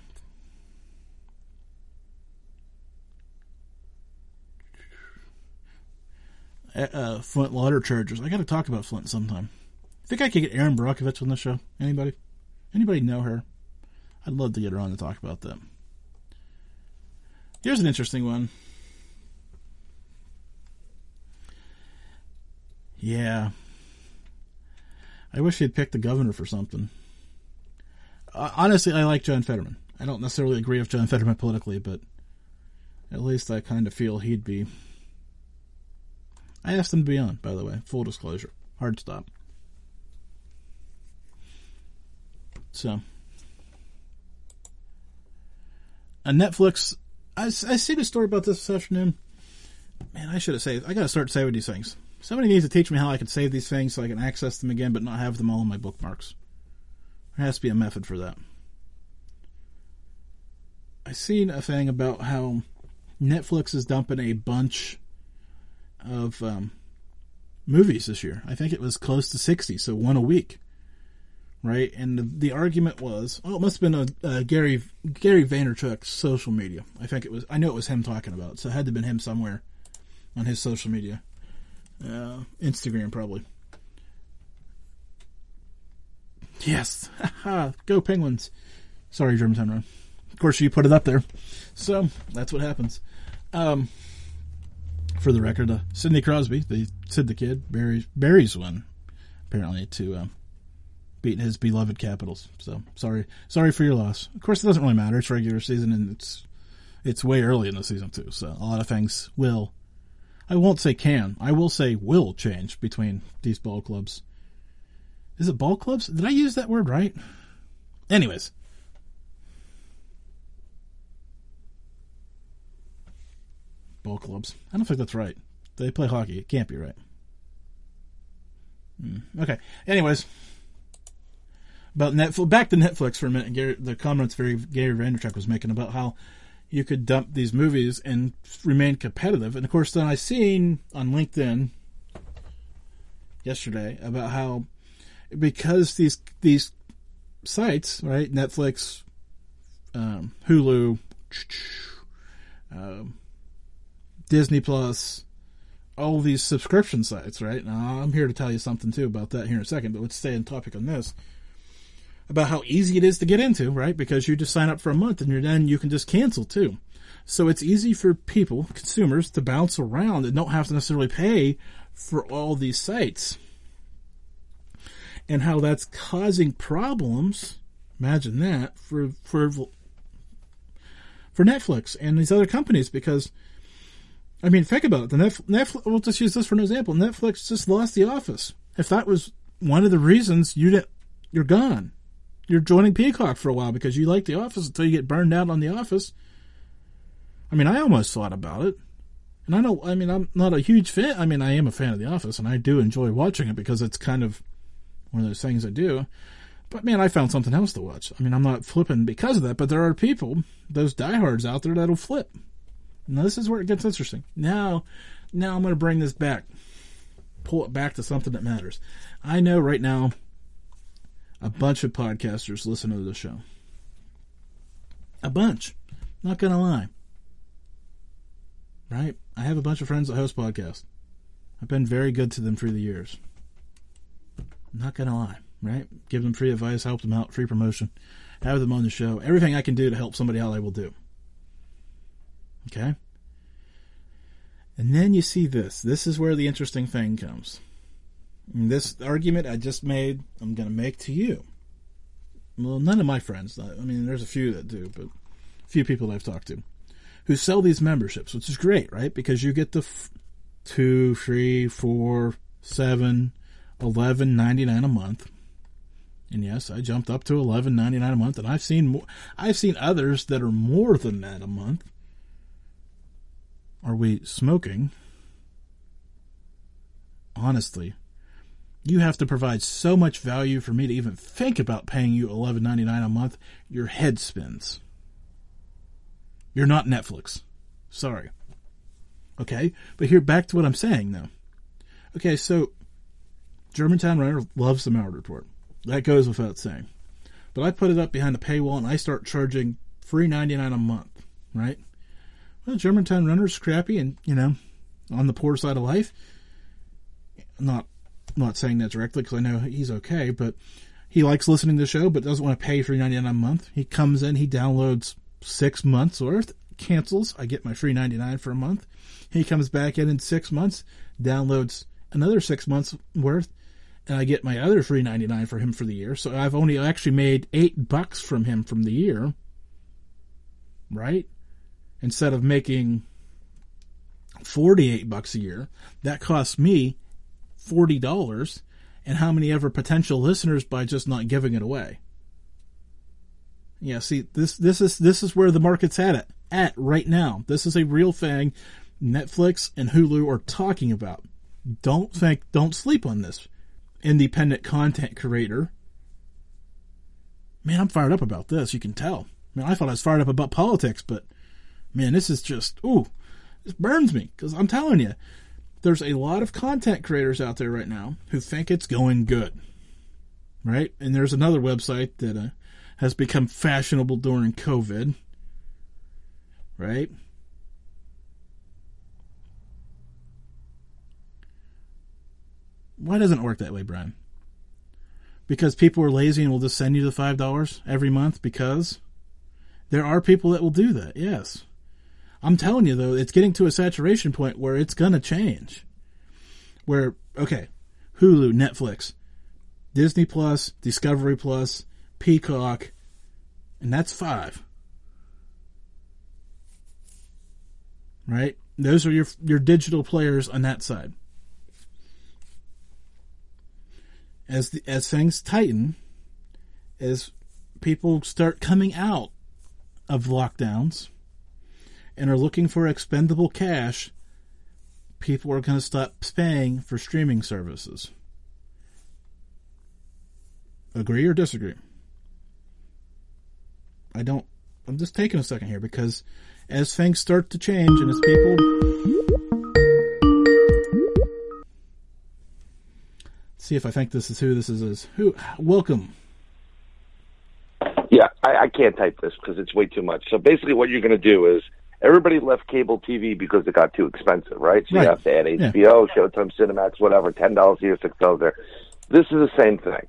uh, Flint water chargers. I got to talk about Flint sometime. Think I could get Erin Brockovich on the show? Anybody? Anybody know her? I'd love to get her on to talk about that. Here's an interesting one. Yeah. I wish he'd picked the governor for something. Uh, honestly, I like John Fetterman. I don't necessarily agree with John Fetterman politically, but at least I kind of feel he'd be. I asked him to be on, by the way, full disclosure. hard stop. So, on Netflix, I, I seen a story about this this afternoon. Man, I should have saved. I gotta start saving these things. Somebody needs to teach me how I can save these things so I can access them again, but not have them all in my bookmarks. There has to be a method for that. I seen a thing about how Netflix is dumping a bunch of um, movies this year. I think it was close to 60, so one a week. Right? And the, the argument was, oh, it must have been a, a Gary Gary Vaynerchuk's social media. I think it was, I know it was him talking about it, so it had to have been him somewhere on his social media. Uh, Instagram, probably. Yes. [laughs] Go Penguins. Sorry, Germantown Run. Of course, you put it up there. So, that's what happens. Um, for the record, uh, Sidney Crosby, the Sid the Kid, Barry's, Barry's one, apparently, to um, beat his beloved Capitals. So, sorry sorry for your loss. Of course, it doesn't really matter. It's regular season, and it's it's way early in the season, too. So, a lot of things will I won't say can. I will say will change between these ball clubs. Is it ball clubs? Did I use that word right? Anyways. Ball clubs. I don't think that's right. They play hockey. It can't be right. Hmm. Okay. Anyways. About Netflix. Back to Netflix for a minute. Gary, the comments very Gary Vaynerchuk was making about how you could dump these movies and remain competitive. And of course, then I seen on LinkedIn yesterday about how because these these sites, right, Netflix, um, Hulu, um, Disney Plus, all these subscription sites, right? Now, I'm here to tell you something too about that here in a second, but let's stay on topic on this about how easy it is to get into, right? Because you just sign up for a month and you're then you can just cancel too. So it's easy for people, consumers, to bounce around and don't have to necessarily pay for all these sites. And how that's causing problems. Imagine that for for for Netflix and these other companies because I mean, think about it. The Netflix, Netflix, we'll just use this for an example. Netflix just lost The Office. If that was one of the reasons you didn't, you're gone you're joining Peacock for a while because you like The Office until you get burned out on The Office. I mean, I almost thought about it. And I know, I mean, I'm not a huge fan. I mean, I am a fan of The Office and I do enjoy watching it because it's kind of one of those things I do. But man, I found something else to watch. I mean, I'm not flipping because of that, but there are people, those diehards out there that'll flip. Now, this is where it gets interesting. Now, now I'm going to bring this back, pull it back to something that matters. I know right now a bunch of podcasters listen to the show. A bunch. Not gonna lie. Right? I have a bunch of friends that host podcasts. I've been very good to them through the years. Not gonna lie, right? Give them free advice, help them out, free promotion, have them on the show. Everything I can do to help somebody out, I will do. Okay? And then you see this. This is where the interesting thing comes. And this argument I just made, I'm going to make to you. Well, none of my friends. I mean, there's a few that do, but a few people I've talked to who sell these memberships, which is great, right? Because you get the f- two, three, four, seven, eleven ninety nine a month. And yes, I jumped up to eleven ninety nine a month, and I've seen more. I've seen others that are more than that a month. Are we smoking? Honestly, you have to provide so much value for me to even think about paying you $11.99 a month. Your head spins. You're not Netflix. Sorry. Okay, but here back to what I'm saying though. Okay, so Germantown Runner loves the Malliard Report. That goes without saying. But I put it up behind the paywall and I start charging free ninety nine a month, right? Well, Germantown Runner's crappy and, you know, on the poor side of life. Not I'm not saying that directly because I know he's okay, but he likes listening to the show, but doesn't want to pay three ninety nine a month. He comes in, he downloads six months worth, cancels. I get my free ninety nine for a month. He comes back in in six months, downloads another six months worth, and I get my other free ninety nine for him for the year. So I've only actually made eight bucks from him from the year, right? Instead of making forty eight bucks a year, that costs me forty dollars. and how many ever potential listeners by just not giving it away. Yeah, see, this this is this is where the market's at it at right now. This is a real thing. Netflix and Hulu are talking about. Don't think, don't sleep on this. Independent content creator. Man, I'm fired up about this. You can tell. I mean, I thought I was fired up about politics, but man, this is just ooh, this burns me because I'm telling you, there's a lot of content creators out there right now who think it's going good, right? And there's another website that uh, has become fashionable during COVID, right? Why doesn't it work that way, Brian? Because people are lazy and will just send you the five dollars every month because there are people that will do that, yes. I'm telling you though, it's getting to a saturation point where it's gonna change. Where okay, Hulu, Netflix, Disney Plus, Discovery Plus, Peacock, and that's five. Right? Those are your your digital players on that side. As the, as things tighten, as people start coming out of lockdowns and are looking for expendable cash, people are going to stop paying for streaming services. Agree or disagree? I don't. I'm just taking a second here because as things start to change and as people. see if I think this is who this is. is. Who? Welcome. Yeah, I, I can't type this because it's way too much. So basically, what you're going to do is everybody left cable TV because it got too expensive, right? So Right. you have to add HBO, Showtime, Cinemax, whatever, ten dollars here, six dollars there. This is the same thing.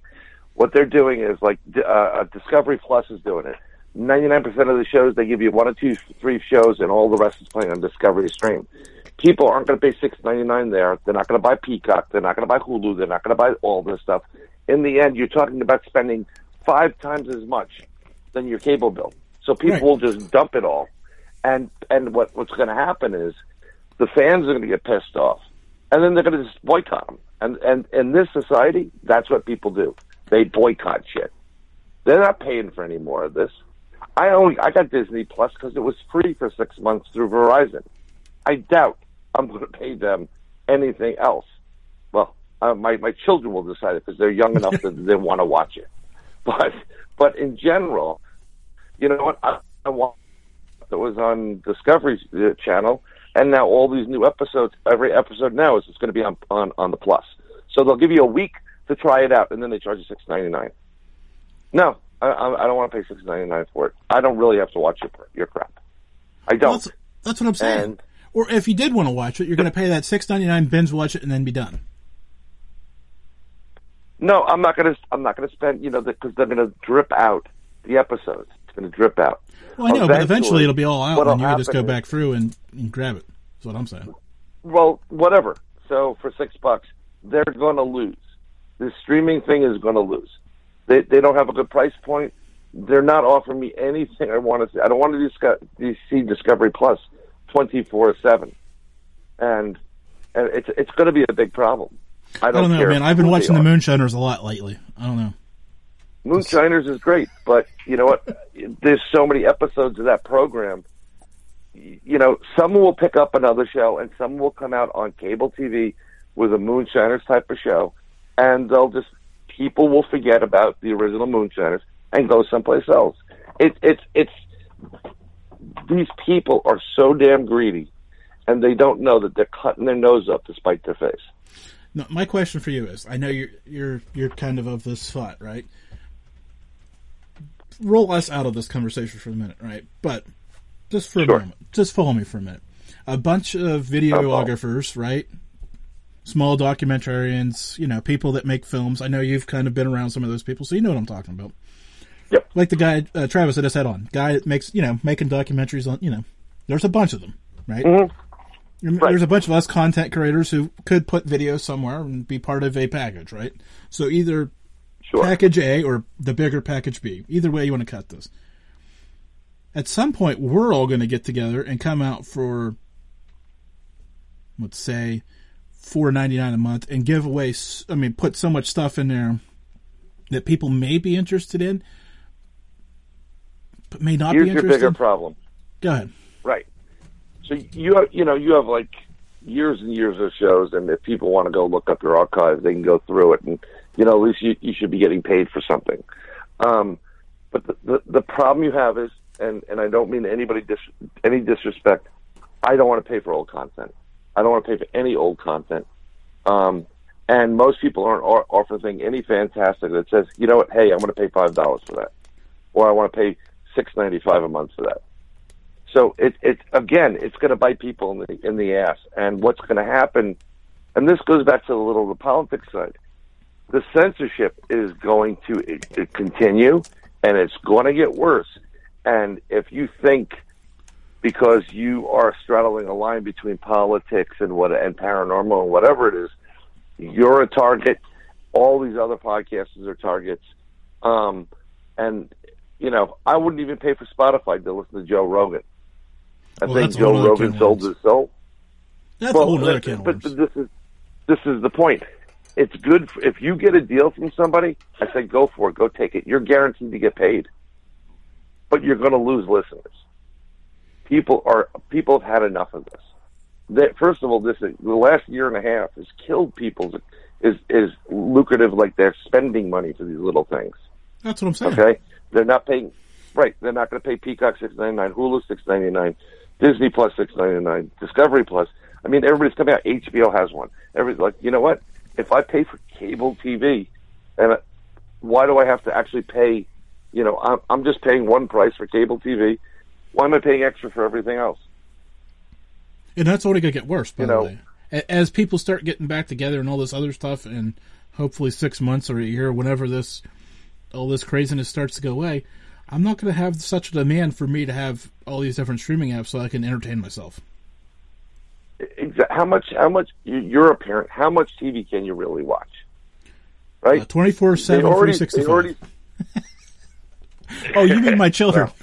What they're doing is like uh, Discovery Plus is doing it. Ninety-nine percent of the shows they give you one or two, three shows, and all the rest is playing on Discovery Stream. People aren't going to pay six ninety-nine there. They're not going to buy Peacock. They're not going to buy Hulu. They're not going to buy all this stuff. In the end, you're talking about spending five times as much than your cable bill. So people Right. will just dump it all, and and what what's going to happen is the fans are going to get pissed off, and then they're going to just boycott them. And and in this society, that's what people do. They boycott shit. They're not paying for any more of this. I only I got Disney Plus because it was free for six months through Verizon. I doubt I'm going to pay them anything else. Well, uh, my my children will decide it because they're young enough that they want to watch it. [laughs] But but in general, you know what? I, I want that was on Discovery uh, Channel, and now all these new episodes. Every episode now is it's going to be on on on the Plus. So they'll give you a week to try it out, and then they charge you six ninety nine. No, I, I don't want to pay six ninety nine for it. I don't really have to watch your your crap. I don't. that's, that's what I'm saying. And- or if you did want to watch it, you're going to pay that six ninety nine binge watch it and then be done. No, I'm not gonna. I'm not gonna spend. You know, because they're gonna drip out the episodes. It's gonna drip out. Well, I know, but eventually it'll be all out, and you can just go back through and, and grab it. That's what I'm saying. Well, whatever. So for six bucks, they're gonna lose. The streaming thing is gonna lose. They they don't have a good price point. They're not offering me anything I want to see. I don't want to discuss, see Discovery Plus twenty four seven, and and it's it's going to be a big problem. I I don't, don't know, care man. I've been watching the. Moonshiners a lot lately. I don't know. Moonshiners is great, but you know what? There's so many episodes of that program. You know, some will pick up another show, and some will come out on cable TV with a Moonshiners type of show, and they'll just people will forget about the original Moonshiners and go someplace else. It's it's it's these people are so damn greedy, and they don't know that they're cutting their nose up to spite their face. No, my question for you is: I know you're you're you're kind of of this thought, right? Roll us out of this conversation for a minute, right? But just for a Sure. moment, just follow me for a minute. A bunch of videographers, right? Small documentarians, you know, people that make films. I know you've kind of been around some of those people, so you know what I'm talking about. Yep. Like the guy uh, Travis that I had on, guy that makes you know making documentaries on you know. There's a bunch of them, right? Mhm. There- There's a bunch of us content creators who could put video somewhere and be part of a package, right? So either Sure. package A or the bigger package B. Either way you want to cut this. At some point, we're all going to get together and come out for, let's say, four ninety nine a month and give away. I mean, put so much stuff in there that people may be interested in, but may not Here's be your interested. bigger problem. Go ahead. Right. So you have, you know, you have like years and years of shows, and if people want to go look up your archive, they can go through it, and you know, at least you, you should be getting paid for something. Um, but the, the the problem you have is, and and I don't mean anybody dis, any disrespect. I don't want to pay for old content. I don't want to pay for any old content. Um, and most people aren't o- offering any fantastic that says, you know what, hey, I'm going to pay five dollars for that, or I want to pay six ninety five a month for that. So it it again, it's going to bite people in the in the ass. And what's going to happen? And this goes back to the little the politics side. The censorship is going to continue, and it's going to get worse. And if you think because you are straddling a line between politics and what and paranormal and whatever it is, you're a target. All these other podcasters are targets. Um, and you know, I wouldn't even pay for Spotify to listen to Joe Rogan. I Well, think that's a whole Joe Rogan sold his soul. That's a whole other but, can but this is this is the point. It's good for, if you get a deal from somebody. I say go for it, go take it. You're guaranteed to get paid, but you're going to lose listeners. People are people have had enough of this. That first of all, this the last year and a half has killed people's is is lucrative. Like they're spending money for these little things. That's what I'm saying. Okay, they're not paying. Right, they're not going to pay Peacock six ninety nine, Hulu six ninety nine, Disney Plus six ninety nine, Discovery Plus. I mean, everybody's coming out. HBO has one. Everybody's like, you know what? If I pay for cable TV, and why do I have to actually pay? You know, I'm I'm just paying one price for cable TV. Why am I paying extra for everything else? And that's only going to get worse, by You the know- way. As people start getting back together and all this other stuff, and hopefully six months or a year, whenever this all this craziness starts to go away, I'm not going to have such a demand for me to have all these different streaming apps so I can entertain myself. How much? How much? you- You're a parent. How much TV can you really watch? Right? Uh, Twenty four seven, three sixty five. [laughs] Oh, you mean my children? [laughs]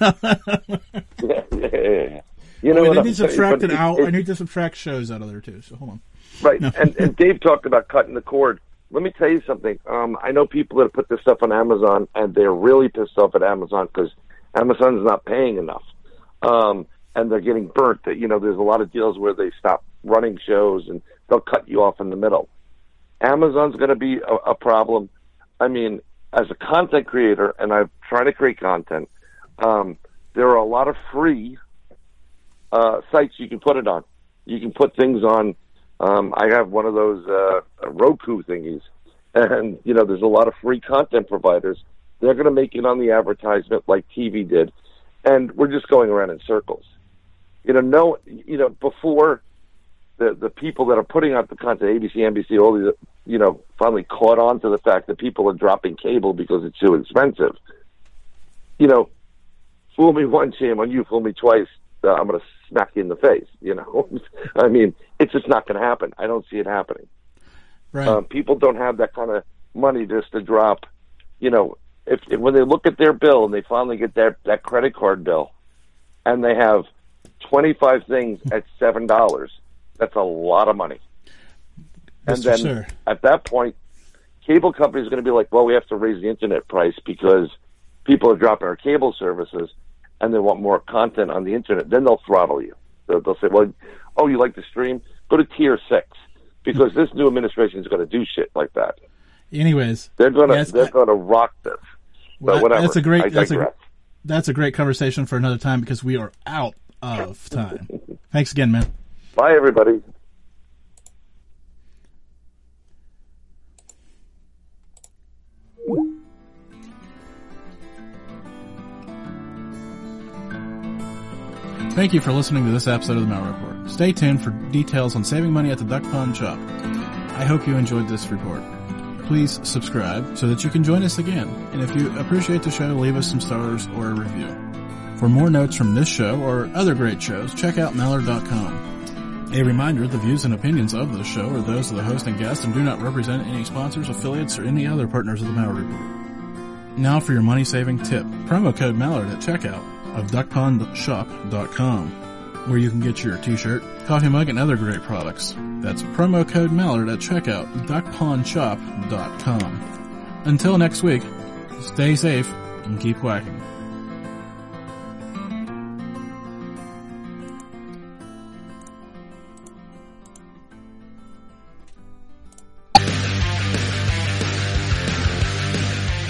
You oh, know Wait, what I need to subtract it- hour. it- I need to subtract shows out of there too. So hold on. Right. And and Dave talked about cutting the cord. Let me tell you something. Um, I know people that put this stuff on Amazon, and they're really pissed off at Amazon because Amazon's not paying enough, um, and they're getting burnt. That you know, there's a lot of deals where they stop running shows and they'll cut you off in the middle. Amazon's going to be a, a problem. I mean, as a content creator, and I'm trying to create content, um, there are a lot of free uh, sites you can put it on. You can put things on. Um, I have one of those uh, Roku thingies, [laughs] and you know, there's a lot of free content providers. They're going to make it on the advertisement like TV did, and we're just going around in circles. You know, no, you know, before the the people that are putting out the content, ABC, NBC, all these, you know, finally caught on to the fact that people are dropping cable because it's too expensive. You know, fool me [laughs] once, shame on you. Fool me twice, uh, I'm going to smack you in the face. [laughs] You know, I mean, it's just not going to happen. I don't see it happening. Right. Um, people don't have that kind of money just to drop. You know, if, if when they look at their bill and they finally get that that credit card bill, and they have twenty five things [laughs] at seven dollars, that's a lot of money. And then at that point, cable companies are going to be like, well, we have to raise the internet price because people are dropping our cable services and they want more content on the internet. Then they'll throttle you. They'll, they'll say, well, oh, you like to stream? Go to tier six because this new administration is going to do shit like that. Anyways, They're going to Yes, they're going to rock this. Well, But whatever. that's a great that's a, that's a great conversation for another time because we are out of time. [laughs] Thanks again, man. Bye, everybody. Thank you for listening to this episode of the Malliard Report. Stay tuned for details on saving money at the Duck Pond Shop. I hope you enjoyed this report. Please subscribe so that you can join us again. And if you appreciate the show, leave us some stars or a review. For more notes from this show or other great shows, check out Malliard.com. A reminder, the views and opinions of this show are those of the host and guest and do not represent any sponsors, affiliates, or any other partners of the Malliard Report. Now for your money saving tip. Promo code Malliard at checkout of duckpondshop.com. where you can get your t-shirt, coffee mug, and other great products. That's promo code Malliard at checkout, duckpondshop.com. Until next week, stay safe and keep whacking.